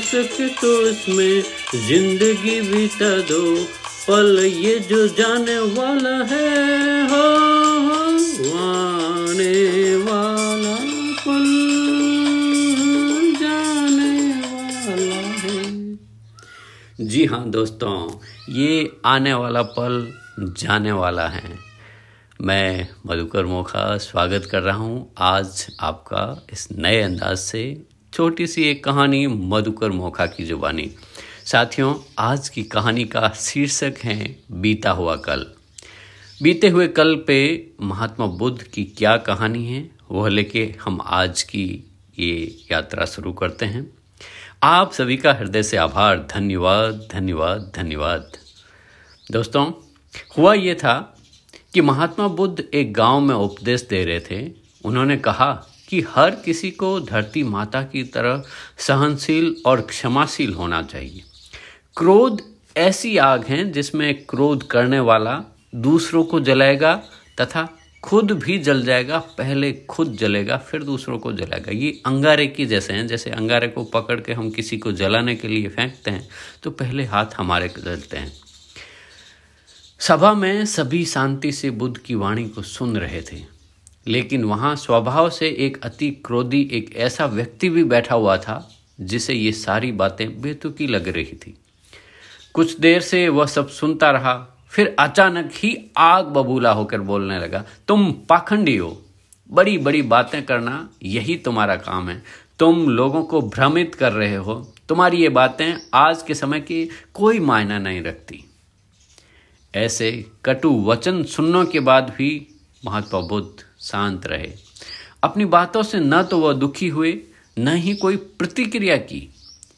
सके तो इसमें ज़िंदगी बीता दो पल ये जो जाने वाला है हो, हो आने वाला पल जाने वाला है। जी हाँ दोस्तों ये आने वाला पल जाने वाला है। मैं मधुकर मोखा स्वागत कर रहा हूँ। आज आपका इस नए अंदाज से छोटी सी एक कहानी मधुकर मोखा की जुबानी। साथियों, आज की कहानी का शीर्षक है बीता हुआ कल। बीते हुए कल पे महात्मा बुद्ध की क्या कहानी है, वह लेके हम आज की ये यात्रा शुरू करते हैं। आप सभी का हृदय से आभार। धन्यवाद धन्यवाद धन्यवाद। दोस्तों, हुआ ये था कि महात्मा बुद्ध एक गाँव में उपदेश दे रहे थे। उन्होंने कहा कि हर किसी को धरती माता की तरह सहनशील और क्षमाशील होना चाहिए। क्रोध ऐसी आग है जिसमें क्रोध करने वाला दूसरों को जलाएगा तथा खुद भी जल जाएगा, पहले खुद जलेगा, फिर दूसरों को जलाएगा। ये अंगारे की जैसे हैं, जैसे अंगारे को पकड़ के हम किसी को जलाने के लिए फेंकते हैं तो पहले हाथ हमारे जलते हैं। सभा में सभी शांति से बुद्ध की वाणी को सुन रहे थे। लेकिन वहाँ स्वभाव से एक अति क्रोधी एक ऐसा व्यक्ति भी बैठा हुआ था, जिसे ये सारी बातें बेतुकी लग रही थी। कुछ देर से वह सब सुनता रहा, फिर अचानक ही आग बबूला होकर बोलने लगा, तुम पाखंडी हो। बड़ी बड़ी बातें करना यही तुम्हारा काम है। तुम लोगों को भ्रमित कर रहे हो। तुम्हारी ये बातें आज के समय की कोई मायना नहीं रखती। ऐसे कटु वचन सुनने के बाद भी महात्मा बुद्ध शांत रहे। अपनी बातों से न तो वह दुखी हुए, न ही कोई प्रतिक्रिया की।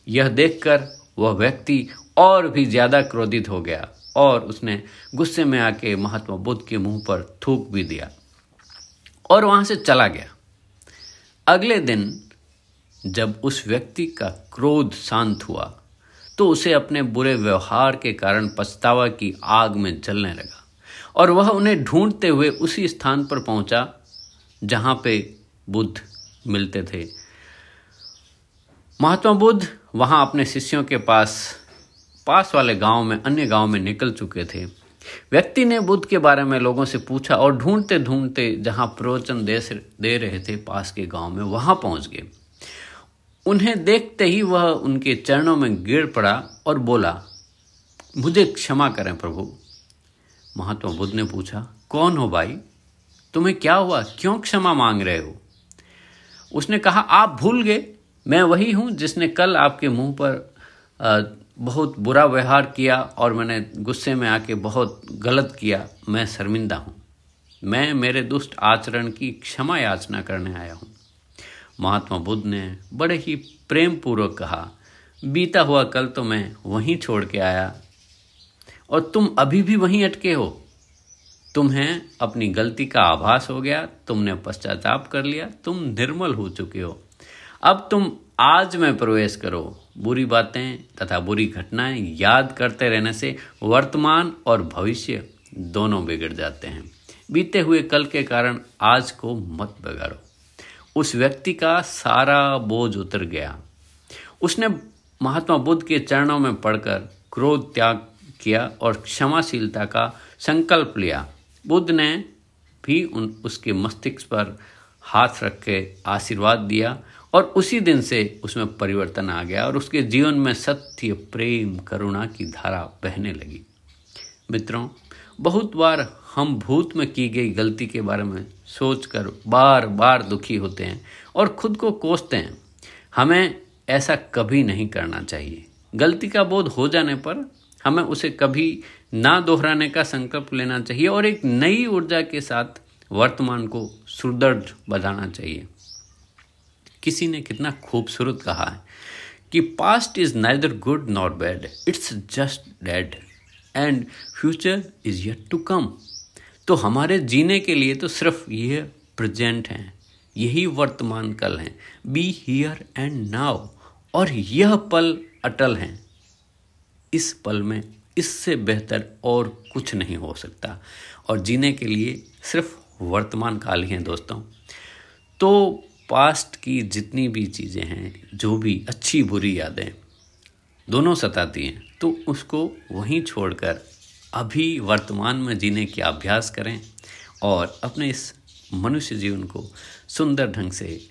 यह देखकर वह व्यक्ति और भी ज़्यादा क्रोधित हो गया और उसने गुस्से में आके महात्मा बुद्ध के मुँह पर थूक भी दिया और वहाँ से चला गया। अगले दिन जब उस व्यक्ति का क्रोध शांत हुआ तो उसे अपने बुरे व्यवहार के कारण पछतावा की आग में जलने लगा। और वह उन्हें ढूंढते हुए उसी स्थान पर पहुँचा, जहाँ पे बुद्ध मिलते थे। महात्मा बुद्ध वहाँ अपने शिष्यों के पास पास वाले गाँव में, अन्य गाँव में निकल चुके थे। व्यक्ति ने बुद्ध के बारे में लोगों से पूछा और ढूंढते ढूंढते जहाँ प्रवचन दे दे रहे थे, पास के गाँव में वहाँ पहुँच गए। उन्हें देखते ही वह उनके चरणों में गिर पड़ा और बोला, मुझे क्षमा करें प्रभु महात्मा बुद्ध ने पूछा, कौन हो भाई? तुम्हें क्या हुआ? क्यों क्षमा मांग रहे हो? उसने कहा, आप भूल गए। मैं वही हूँ जिसने कल आपके मुँह पर बहुत बुरा व्यवहार किया और मैंने गुस्से में आके बहुत गलत किया। मैं शर्मिंदा हूँ। मैं मेरे दुष्ट आचरण की क्षमा याचना करने आया हूँ। महात्मा बुद्ध ने बड़े ही प्रेम पूर्वक कहा, बीता हुआ कल तो मैं वहीं छोड़ के आया। और तुम अभी भी वहीं अटके हो। तुम्हें अपनी गलती का आभास हो गया, तुमने पश्चाताप कर लिया, तुम निर्मल हो चुके हो। अब तुम आज में प्रवेश करो। बुरी बातें तथा बुरी घटनाएँ याद करते रहने से वर्तमान और भविष्य दोनों बिगड़ जाते हैं। बीते हुए कल के कारण आज को मत बिगाड़ो। उस व्यक्ति का सारा बोझ उतर गया। उसने महात्मा बुद्ध के चरणों में पढ़कर क्रोध त्याग किया और क्षमाशीलता का संकल्प लिया। बुद्ध ने भी उन, उसके मस्तिष्क पर हाथ रख के आशीर्वाद दिया और उसी दिन से उसमें परिवर्तन आ गया और उसके जीवन में सत्य, प्रेम, करुणा की धारा बहने लगी। मित्रों, बहुत बार हम भूत में की गई गलती के बारे में सोचकर बार बार दुखी होते हैं और खुद को कोसते हैं। हमें ऐसा कभी नहीं करना चाहिए। गलती का बोध हो जाने पर हमें उसे कभी ना दोहराने का संकल्प लेना चाहिए और एक नई ऊर्जा के साथ वर्तमान को सुदृढ़ बनाना चाहिए। किसी ने कितना खूबसूरत कहा है कि past is neither good not bad it's just dead and future is yet to come तो हमारे जीने के लिए तो सिर्फ़ ये प्रेजेंट हैं, यही वर्तमान कल हैं। बी हियर एंड नाउ और यह पल अटल हैं। इस पल में इससे बेहतर और कुछ नहीं हो सकता। और जीने के लिए सिर्फ़ वर्तमान काल ही हैं दोस्तों। तो पास्ट की जितनी भी चीज़ें हैं, जो भी अच्छी बुरी यादें, दोनों सताती हैं तो उसको वहीं छोड़कर अभी वर्तमान में जीने की अभ्यास करें और अपने इस मनुष्य जीवन को सुंदर ढंग से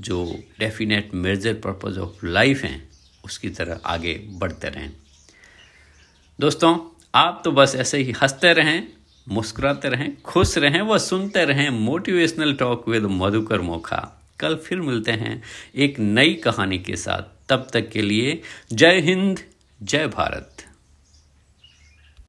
जो definite major purpose of life हैं, उसकी तरह आगे बढ़ते रहें। दोस्तों, आप तो बस ऐसे ही हँसते रहें, मुस्कुराते रहें, खुश रहें व सुनते रहें motivational talk with Madhukar Mokha. कल फिर मिलते हैं एक नई कहानी के साथ। तब तक के लिए जय हिंद, जय भारत।